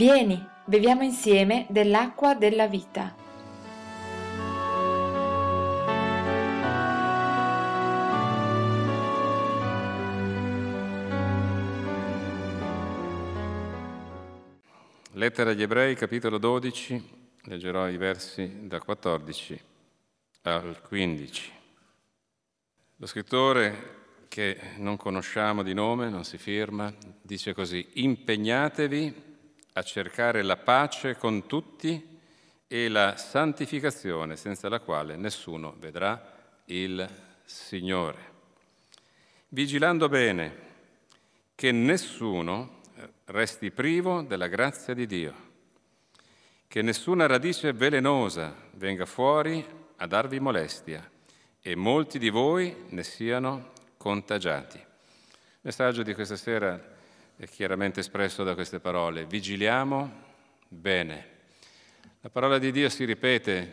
Vieni, beviamo insieme dell'acqua della vita. Lettera agli Ebrei, capitolo 12, leggerò i versi da 14 al 15. Lo scrittore che non conosciamo di nome, non si firma, dice così, impegnatevi a cercare la pace con tutti e la santificazione senza la quale nessuno vedrà il Signore. Vigilando bene che nessuno resti privo della grazia di Dio, che nessuna radice velenosa venga fuori a darvi molestia e molti di voi ne siano contagiati. Il messaggio di questa sera è chiaramente espresso da queste parole. Vigiliamo bene. La parola di Dio si ripete,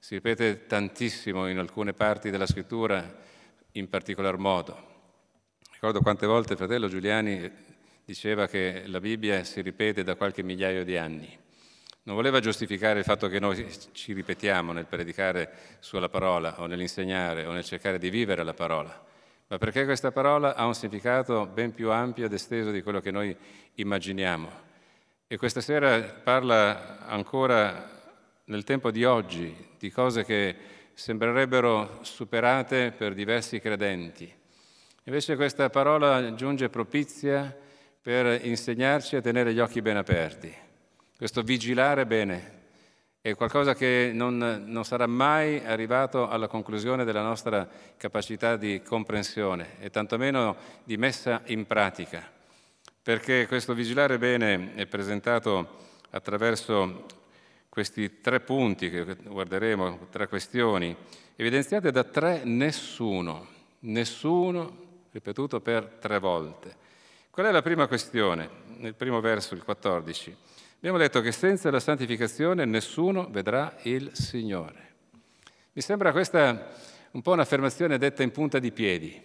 si ripete tantissimo in alcune parti della scrittura, in particolar modo. Ricordo quante volte il fratello Giuliani diceva che la Bibbia si ripete da qualche migliaio di anni. Non voleva giustificare il fatto che noi ci ripetiamo nel predicare sulla parola o nell'insegnare o nel cercare di vivere la parola ma perché questa parola ha un significato ben più ampio ed esteso di quello che noi immaginiamo. E questa sera parla ancora nel tempo di oggi di cose che sembrerebbero superate per diversi credenti. Invece questa parola giunge propizia per insegnarci a tenere gli occhi ben aperti, questo vigilare bene, è qualcosa che non, non, sarà mai arrivato alla conclusione della nostra capacità di comprensione e tantomeno di messa in pratica, perché questo vigilare bene è presentato attraverso questi tre punti che guarderemo, tre questioni, evidenziate da tre nessuno, nessuno ripetuto per tre volte. Qual è la prima questione? Nel primo verso, il 14. Abbiamo detto che senza la santificazione nessuno vedrà il Signore. Mi sembra questa un po' un'affermazione detta in punta di piedi.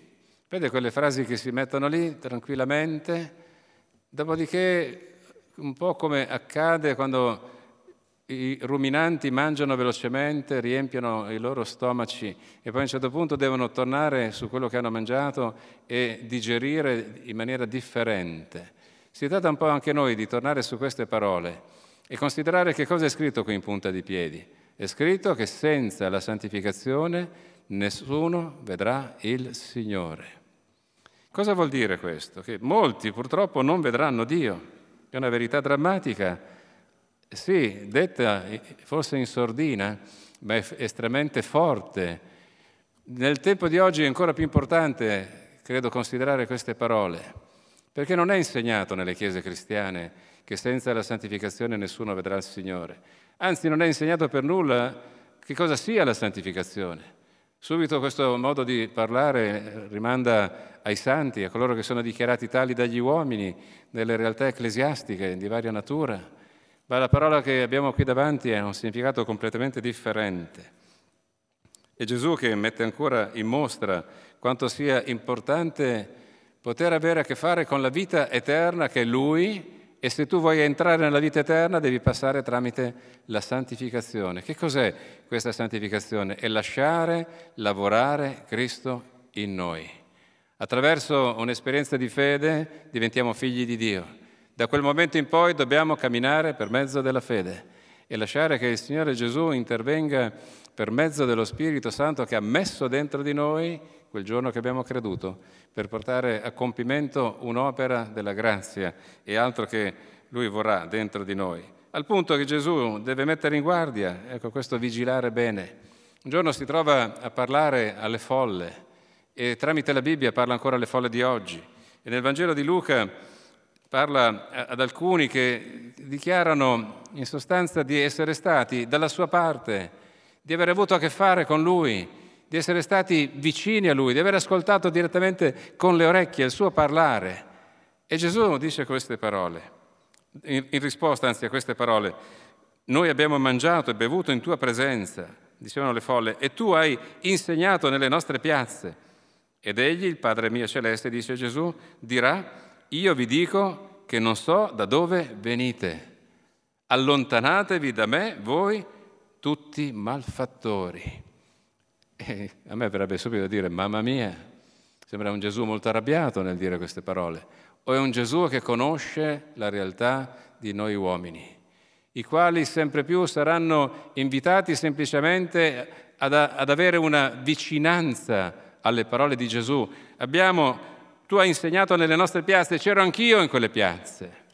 Vede quelle frasi che si mettono lì tranquillamente, dopodiché un po' come accade quando i ruminanti mangiano velocemente, riempiono i loro stomaci e poi a un certo punto devono tornare su quello che hanno mangiato e digerire in maniera differente. Si tratta un po' anche noi di tornare su queste parole e considerare che cosa è scritto qui in punta di piedi. È scritto che senza la santificazione nessuno vedrà il Signore. Cosa vuol dire questo? Che molti purtroppo non vedranno Dio. È una verità drammatica, sì, detta forse in sordina, ma è estremamente forte. Nel tempo di oggi è ancora più importante, credo, considerare queste parole. Perché non è insegnato nelle chiese cristiane che senza la santificazione nessuno vedrà il Signore. Anzi, non è insegnato per nulla che cosa sia la santificazione. Subito questo modo di parlare rimanda ai santi, a coloro che sono dichiarati tali dagli uomini, nelle realtà ecclesiastiche di varia natura. Ma la parola che abbiamo qui davanti ha un significato completamente differente. E Gesù che mette ancora in mostra quanto sia importante poter avere a che fare con la vita eterna che è Lui e se tu vuoi entrare nella vita eterna devi passare tramite la santificazione. Che cos'è questa santificazione? È lasciare lavorare Cristo in noi. Attraverso un'esperienza di fede diventiamo figli di Dio. Da quel momento in poi dobbiamo camminare per mezzo della fede e lasciare che il Signore Gesù intervenga per mezzo dello Spirito Santo che ha messo dentro di noi quel giorno che abbiamo creduto, per portare a compimento un'opera della grazia e altro che Lui vorrà dentro di noi. Al punto che Gesù deve mettere in guardia, ecco questo vigilare bene. Un giorno si trova a parlare alle folle e tramite la Bibbia parla ancora alle folle di oggi. E nel Vangelo di Luca parla ad alcuni che dichiarano in sostanza di essere stati dalla sua parte, di aver avuto a che fare con lui, di essere stati vicini a lui, di aver ascoltato direttamente con le orecchie il suo parlare. E Gesù dice queste parole, in, in risposta anzi a queste parole, noi abbiamo mangiato e bevuto in tua presenza, dicevano le folle, e tu hai insegnato nelle nostre piazze. Ed egli, il Padre mio celeste, dice Gesù, dirà, io vi dico che non so da dove venite. Allontanatevi da me, voi tutti malfattori. E a me verrebbe subito da dire, mamma mia, sembra un Gesù molto arrabbiato nel dire queste parole, o è un Gesù che conosce la realtà di noi uomini, i quali sempre più saranno invitati semplicemente ad, ad avere una vicinanza alle parole di Gesù. Abbiamo, tu hai insegnato nelle nostre piazze, c'ero anch'io in quelle piazze.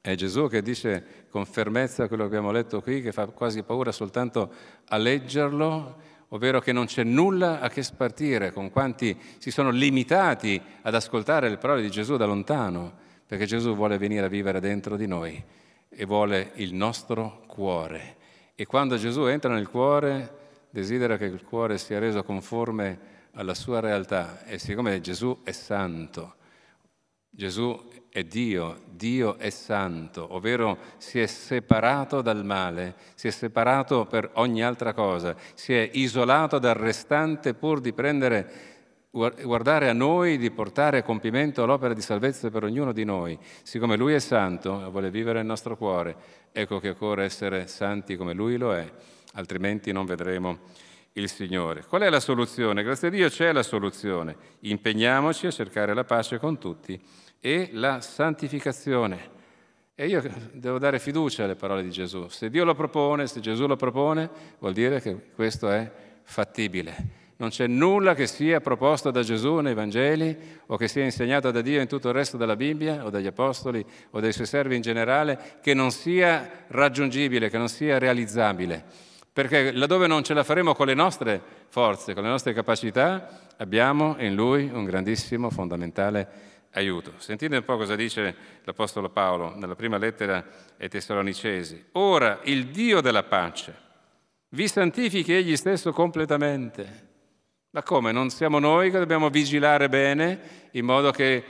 È Gesù che dice con fermezza quello che abbiamo letto qui, che fa quasi paura soltanto a leggerlo, ovvero che non c'è nulla a che spartire con quanti si sono limitati ad ascoltare le parole di Gesù da lontano, perché Gesù vuole venire a vivere dentro di noi e vuole il nostro cuore. E quando Gesù entra nel cuore, desidera che il cuore sia reso conforme alla sua realtà e siccome Gesù è santo, Gesù è Dio, Dio è santo, ovvero si è separato dal male, si è separato per ogni altra cosa, si è isolato dal restante pur di prendere guardare a noi, di portare a compimento l'opera di salvezza per ognuno di noi. Siccome Lui è santo e vuole vivere nel nostro cuore, ecco che occorre essere santi come Lui lo è, altrimenti non vedremo il Signore. Qual è la soluzione? Grazie a Dio c'è la soluzione. Impegniamoci a cercare la pace con tutti e la santificazione. E io devo dare fiducia alle parole di Gesù. Se Dio lo propone, se Gesù lo propone, vuol dire che questo è fattibile. Non c'è nulla che sia proposto da Gesù nei Vangeli o che sia insegnato da Dio in tutto il resto della Bibbia o dagli Apostoli o dai suoi servi in generale che non sia raggiungibile, che non sia realizzabile. Perché laddove non ce la faremo con le nostre forze, con le nostre capacità, abbiamo in Lui un grandissimo, fondamentale aiuto. Sentite un po' cosa dice l'Apostolo Paolo nella prima lettera ai Tessalonicesi. Ora il Dio della pace vi santifichi egli stesso completamente. Ma come? Non siamo noi che dobbiamo vigilare bene in modo che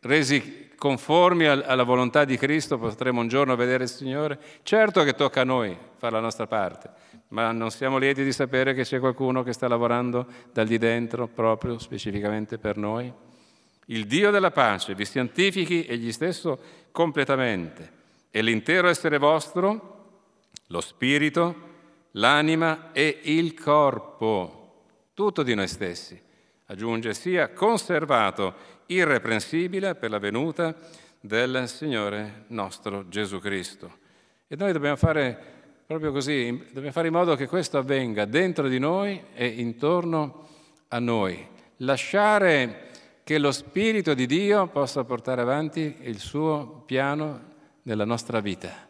resi conformi alla volontà di Cristo potremo un giorno vedere il Signore? Certo che tocca a noi fare la nostra parte, ma non siamo lieti di sapere che c'è qualcuno che sta lavorando dal di dentro proprio specificamente per noi? Il Dio della pace vi santifichi egli stesso completamente e l'intero essere vostro, lo spirito, l'anima e il corpo, tutto di noi stessi, aggiunge, sia conservato irreprensibile per la venuta del Signore nostro Gesù Cristo. E noi dobbiamo fare proprio così, dobbiamo fare in modo che questo avvenga dentro di noi e intorno a noi. Lasciare che lo Spirito di Dio possa portare avanti il suo piano nella nostra vita.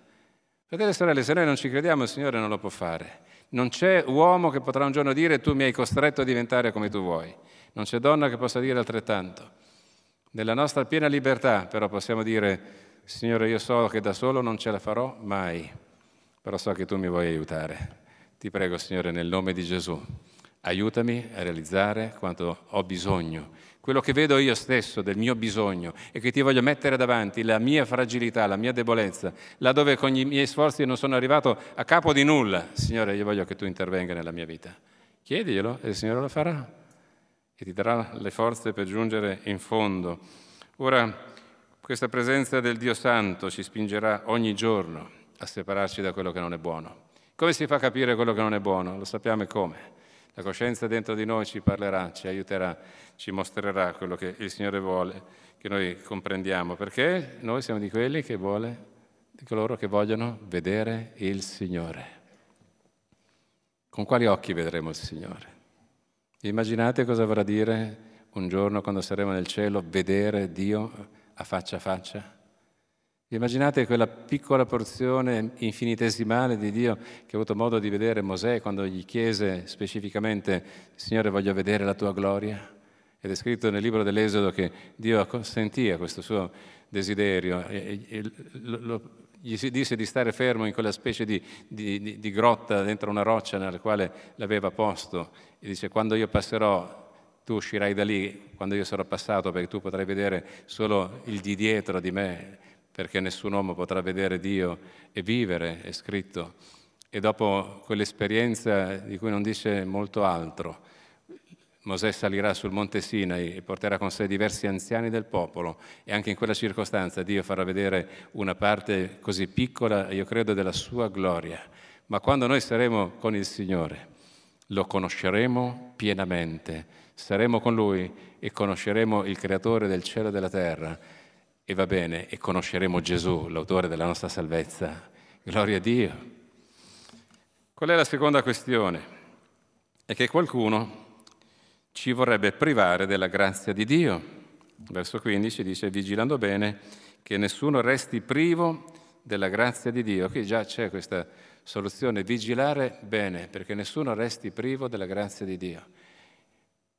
Fratelli e sorelle, se noi non ci crediamo il Signore non lo può fare. Non c'è uomo che potrà un giorno dire tu mi hai costretto a diventare come tu vuoi. Non c'è donna che possa dire altrettanto. Nella nostra piena libertà però possiamo dire Signore io so che da solo non ce la farò mai, però so che tu mi vuoi aiutare. Ti prego Signore nel nome di Gesù, aiutami a realizzare quanto ho bisogno quello che vedo io stesso del mio bisogno e che ti voglio mettere davanti, la mia fragilità, la mia debolezza, laddove con i miei sforzi non sono arrivato a capo di nulla, Signore, io voglio che tu intervenga nella mia vita. Chiediglielo e il Signore lo farà e ti darà le forze per giungere in fondo. Ora, questa presenza del Dio Santo ci spingerà ogni giorno a separarci da quello che non è buono. Come si fa a capire quello che non è buono? Lo sappiamo e come. La coscienza dentro di noi ci parlerà, ci aiuterà, ci mostrerà quello che il Signore vuole che noi comprendiamo, perché noi siamo di quelli che vuole, di coloro che vogliono vedere il Signore. Con quali occhi vedremo il Signore? Immaginate cosa vorrà dire un giorno quando saremo nel cielo vedere Dio a faccia a faccia? Immaginate quella piccola porzione infinitesimale di Dio che ha avuto modo di vedere Mosè quando gli chiese specificamente, Signore voglio vedere la tua gloria. Ed è scritto nel libro dell'Esodo che Dio acconsentì a questo suo desiderio e, e, lo, lo, gli si disse di stare fermo in quella specie di, di, di, di grotta dentro una roccia nella quale l'aveva posto e dice quando io passerò tu uscirai da lì, quando io sarò passato perché tu potrai vedere solo il di dietro di me perché nessun uomo potrà vedere Dio e vivere, è scritto. E dopo quell'esperienza di cui non dice molto altro, Mosè salirà sul monte Sinai e porterà con sé diversi anziani del popolo e anche in quella circostanza Dio farà vedere una parte così piccola, io credo, della sua gloria. Ma quando noi saremo con il Signore, lo conosceremo pienamente, saremo con Lui e conosceremo il Creatore del cielo e della terra e va bene, e conosceremo Gesù, l'autore della nostra salvezza. Gloria a Dio. Qual è la seconda questione? È che qualcuno ci vorrebbe privare della grazia di Dio. Verso 15 dice, vigilando bene, che nessuno resti privo della grazia di Dio. Qui già c'è questa soluzione, vigilare bene, perché nessuno resti privo della grazia di Dio.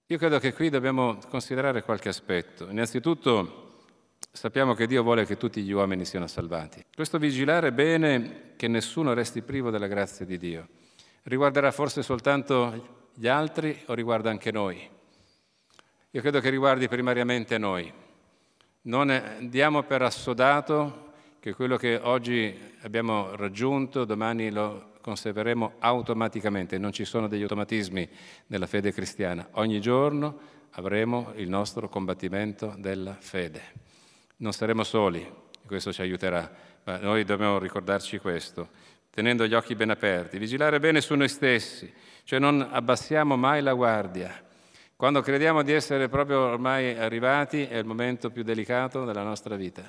Io credo che qui dobbiamo considerare qualche aspetto. Innanzitutto sappiamo che Dio vuole che tutti gli uomini siano salvati. Questo vigilare bene che nessuno resti privo della grazia di Dio riguarderà forse soltanto gli altri o riguarda anche noi? Io credo che riguardi primariamente noi. Non diamo per assodato che quello che oggi abbiamo raggiunto domani lo conserveremo automaticamente, non ci sono degli automatismi nella fede cristiana. Ogni giorno avremo il nostro combattimento della fede. Non saremo soli, questo ci aiuterà, ma noi dobbiamo ricordarci questo, tenendo gli occhi ben aperti, vigilare bene su noi stessi, cioè non abbassiamo mai la guardia. Quando crediamo di essere proprio ormai arrivati è il momento più delicato della nostra vita.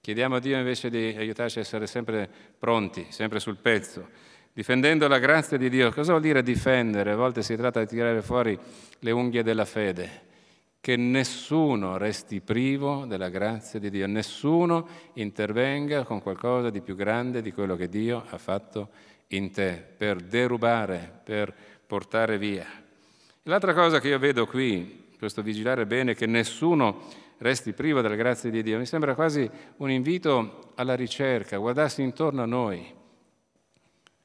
Chiediamo a Dio invece di aiutarci a essere sempre pronti, sempre sul pezzo, difendendo la grazia di Dio. Cosa vuol dire difendere? A volte si tratta di tirare fuori le unghie della fede, che nessuno resti privo della grazia di Dio, nessuno intervenga con qualcosa di più grande di quello che Dio ha fatto in te per derubare, per portare via. L'altra cosa che io vedo qui, questo vigilare bene, che nessuno resti privo della grazia di Dio, mi sembra quasi un invito alla ricerca, a guardarsi intorno a noi,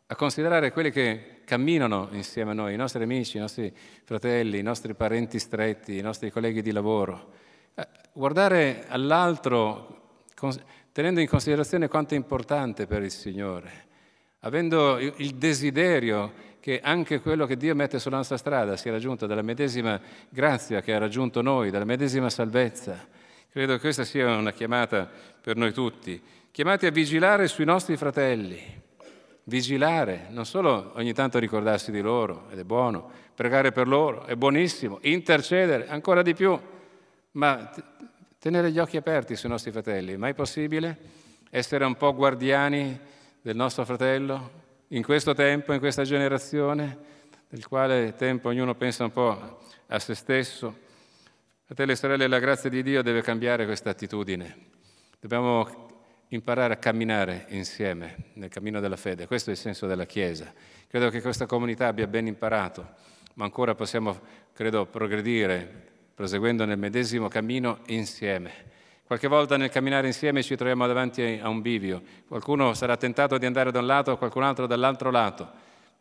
a considerare quelli che camminano insieme a noi, i nostri amici, i nostri fratelli, i nostri parenti stretti, i nostri colleghi di lavoro. Eh, guardare all'altro tenendo in considerazione quanto è importante per il Signore avendo il desiderio che anche quello che Dio mette sulla nostra strada sia raggiunto dalla medesima grazia che ha raggiunto noi, dalla medesima salvezza. Credo che questa sia una chiamata per noi tutti, chiamati a vigilare sui nostri fratelli, vigilare, non solo ogni tanto ricordarsi di loro, ed è buono, pregare per loro, è buonissimo, intercedere ancora di più, ma tenere gli occhi aperti sui nostri fratelli, mai possibile? Essere un po' guardiani del nostro fratello in questo tempo, in questa generazione, nel quale tempo ognuno pensa un po' a se stesso. Fratelli e sorelle, la grazia di Dio deve cambiare questa attitudine. Dobbiamo imparare a camminare insieme nel cammino della fede. Questo è il senso della Chiesa. Credo che questa comunità abbia ben imparato, ma ancora possiamo, credo, progredire proseguendo nel medesimo cammino insieme. Qualche volta nel camminare insieme ci troviamo davanti a un bivio. Qualcuno sarà tentato di andare da un lato, qualcun altro dall'altro lato.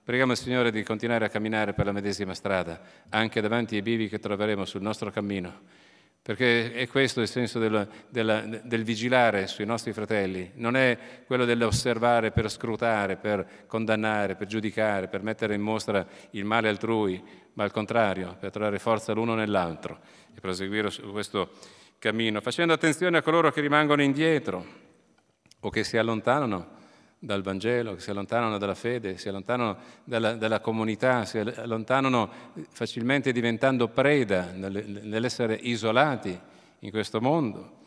Preghiamo il Signore di continuare a camminare per la medesima strada, anche davanti ai bivi che troveremo sul nostro cammino. Perché è questo il senso del, del, del vigilare sui nostri fratelli, non è quello dell'osservare per scrutare, per condannare, per giudicare, per mettere in mostra il male altrui, ma al contrario, per trovare forza l'uno nell'altro e proseguire su questo cammino, facendo attenzione a coloro che rimangono indietro o che si allontanano dal Vangelo, si allontanano dalla fede, si allontanano dalla, dalla comunità, si allontanano facilmente diventando preda nell'essere isolati in questo mondo.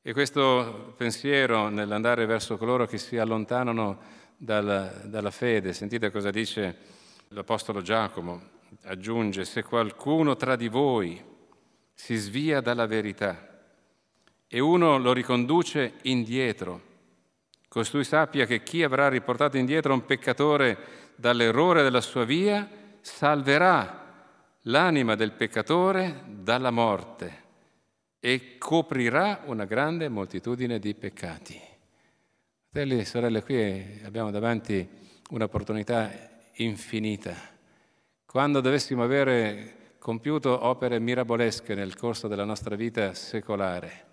E questo pensiero nell'andare verso coloro che si allontanano dalla, dalla fede, sentite cosa dice l'Apostolo Giacomo, aggiunge, se qualcuno tra di voi si svia dalla verità e uno lo riconduce indietro. Costui sappia che chi avrà riportato indietro un peccatore dall'errore della sua via salverà l'anima del peccatore dalla morte e coprirà una grande moltitudine di peccati. Fratelli e sorelle, qui abbiamo davanti un'opportunità infinita. Quando dovessimo avere compiuto opere mirabolesche nel corso della nostra vita secolare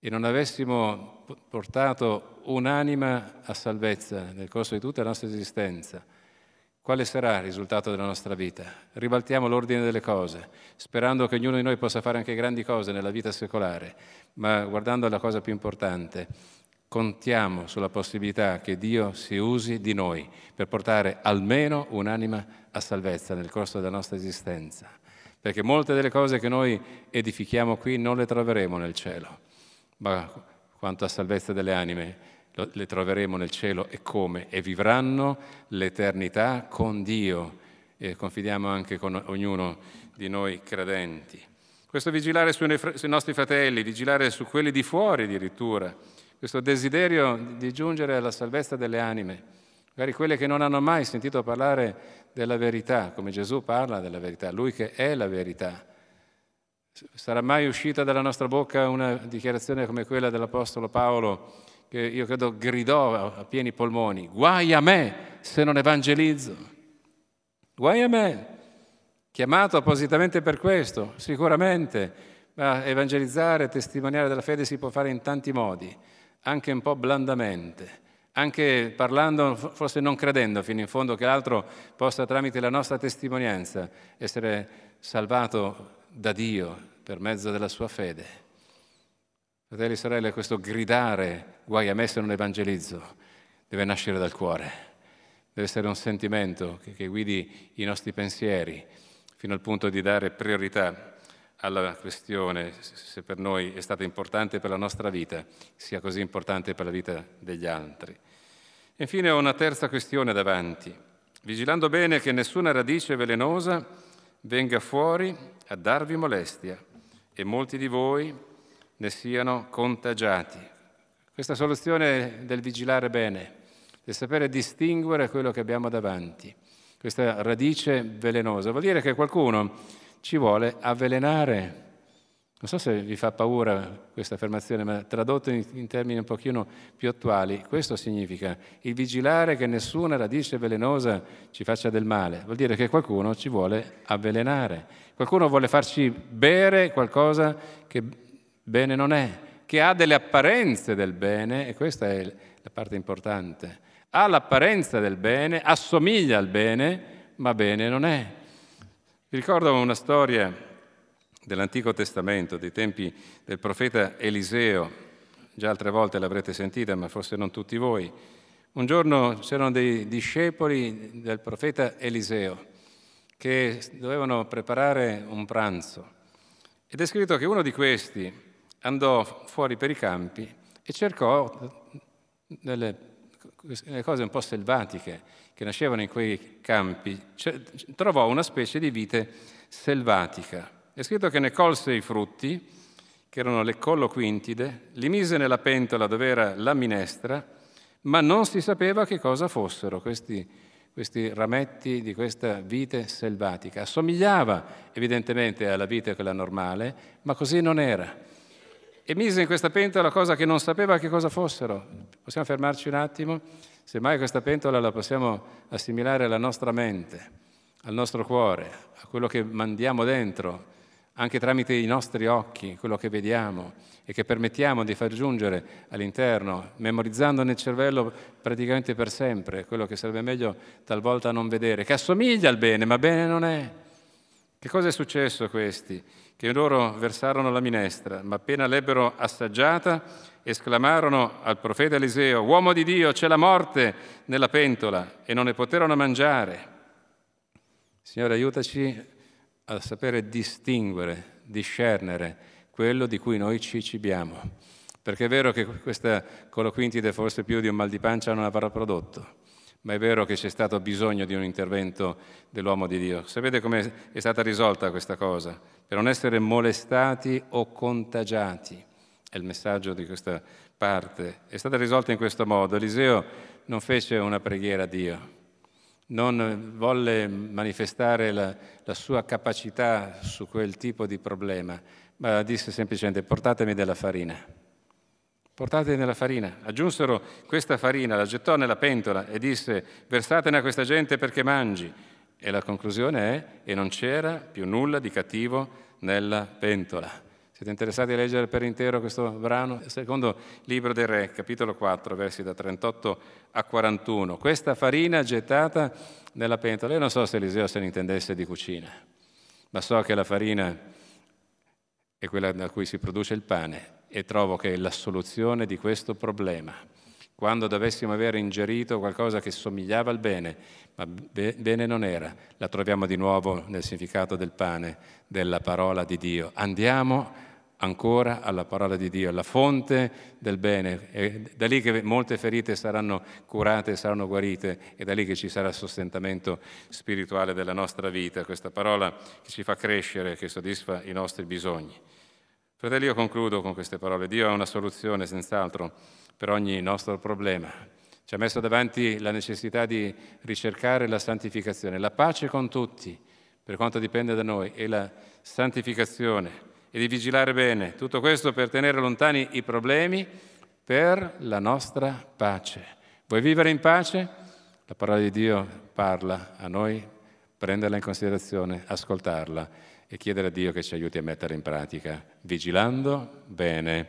e non avessimo portato un'anima a salvezza nel corso di tutta la nostra esistenza, quale sarà il risultato della nostra vita? Ribaltiamo l'ordine delle cose, sperando che ognuno di noi possa fare anche grandi cose nella vita secolare, ma guardando alla cosa più importante, contiamo sulla possibilità che Dio si usi di noi per portare almeno un'anima a salvezza nel corso della nostra esistenza. Perché molte delle cose che noi edifichiamo qui non le troveremo nel cielo, ma quanto a salvezza delle anime le troveremo nel cielo e come, e vivranno l'eternità con Dio e confidiamo anche con ognuno di noi credenti. Questo vigilare sui nostri fratelli, vigilare su quelli di fuori addirittura, questo desiderio di giungere alla salvezza delle anime, magari quelle che non hanno mai sentito parlare della verità, come Gesù parla della verità, lui che è la verità. Sarà mai uscita dalla nostra bocca una dichiarazione come quella dell'Apostolo Paolo che io credo gridò a pieni polmoni, guai a me se non evangelizzo, guai a me, chiamato appositamente per questo, sicuramente, ma evangelizzare, testimoniare della fede si può fare in tanti modi, anche un po' blandamente, anche parlando, forse non credendo fino in fondo che l'altro possa tramite la nostra testimonianza essere salvato da Dio per mezzo della sua fede. Fratelli e sorelle, questo gridare, guai a me se non evangelizzo, deve nascere dal cuore, deve essere un sentimento che, che guidi i nostri pensieri fino al punto di dare priorità alla questione, se per noi è stata importante per la nostra vita, sia così importante per la vita degli altri. Infine ho una terza questione davanti, vigilando bene che nessuna radice velenosa venga fuori a darvi molestia e molti di voi ne siano contagiati. Questa soluzione del vigilare bene, del sapere distinguere quello che abbiamo davanti, questa radice velenosa, vuol dire che qualcuno ci vuole avvelenare. Non so se vi fa paura questa affermazione, ma tradotto in, in, termini un pochino più attuali, questo significa il vigilare che nessuna radice velenosa ci faccia del male. Vuol dire che qualcuno ci vuole avvelenare, qualcuno vuole farci bere qualcosa che bene non è, che ha delle apparenze del bene, e questa è la parte importante. Ha l'apparenza del bene, assomiglia al bene, ma bene non è. Vi ricordo una storia dell'Antico Testamento, dei tempi del profeta Eliseo, già altre volte l'avrete sentita, ma forse non tutti voi. Un giorno c'erano dei discepoli del profeta Eliseo che dovevano preparare un pranzo ed è scritto che uno di questi, andò fuori per i campi e cercò delle cose un po' selvatiche che nascevano in quei campi, cioè, trovò una specie di vite selvatica. È scritto che ne colse i frutti, che erano le colloquintide, li mise nella pentola dove era la minestra, ma non si sapeva che cosa fossero questi, questi rametti di questa vite selvatica. Assomigliava evidentemente alla vite quella normale, ma così non era e mise in questa pentola cosa che non sapeva che cosa fossero. Possiamo fermarci un attimo? Semmai questa pentola la possiamo assimilare alla nostra mente, al nostro cuore, a quello che mandiamo dentro, anche tramite i nostri occhi, quello che vediamo e che permettiamo di far giungere all'interno, memorizzando nel cervello praticamente per sempre quello che sarebbe meglio talvolta non vedere, che assomiglia al bene, ma bene non è. Che cosa è successo a questi? Che loro versarono la minestra, ma appena l'ebbero assaggiata, esclamarono al profeta Eliseo, uomo di Dio, c'è la morte nella pentola, e non ne poterono mangiare. Signore, aiutaci a sapere distinguere, discernere quello di cui noi ci cibiamo. Perché è vero che questa coloquintide forse più di un mal di pancia non avrà prodotto ma è vero che c'è stato bisogno di un intervento dell'uomo di Dio. Sapete come è stata risolta questa cosa? Per non essere molestati o contagiati, è il messaggio di questa parte. È stata risolta in questo modo. Eliseo non fece una preghiera a Dio, non volle manifestare la, la sua capacità su quel tipo di problema, ma disse semplicemente portatemi della farina portate nella farina. Aggiunsero questa farina, la gettò nella pentola e disse versatene a questa gente perché mangi. E la conclusione è e non c'era più nulla di cattivo nella pentola. Siete interessati a leggere per intero questo brano? Secondo libro del Re, capitolo 4, versi da 38 a 41. Questa farina gettata nella pentola. Io non so se Eliseo se ne intendesse di cucina, ma so che la farina è quella da cui si produce il pane e trovo che è la soluzione di questo problema. Quando dovessimo aver ingerito qualcosa che somigliava al bene, ma bene non era, la troviamo di nuovo nel significato del pane, della parola di Dio. Andiamo ancora alla parola di Dio, la fonte del bene. È da lì che molte ferite saranno curate, saranno guarite, è da lì che ci sarà il sostentamento spirituale della nostra vita, questa parola che ci fa crescere, che soddisfa i nostri bisogni. Fratelli, io concludo con queste parole. Dio ha una soluzione senz'altro per ogni nostro problema. Ci ha messo davanti la necessità di ricercare la santificazione, la pace con tutti, per quanto dipende da noi, e la santificazione e di vigilare bene. Tutto questo per tenere lontani i problemi per la nostra pace. Vuoi vivere in pace? La parola di Dio parla a noi, prenderla in considerazione, ascoltarla e chiedere a Dio che ci aiuti a metterla in pratica, vigilando bene.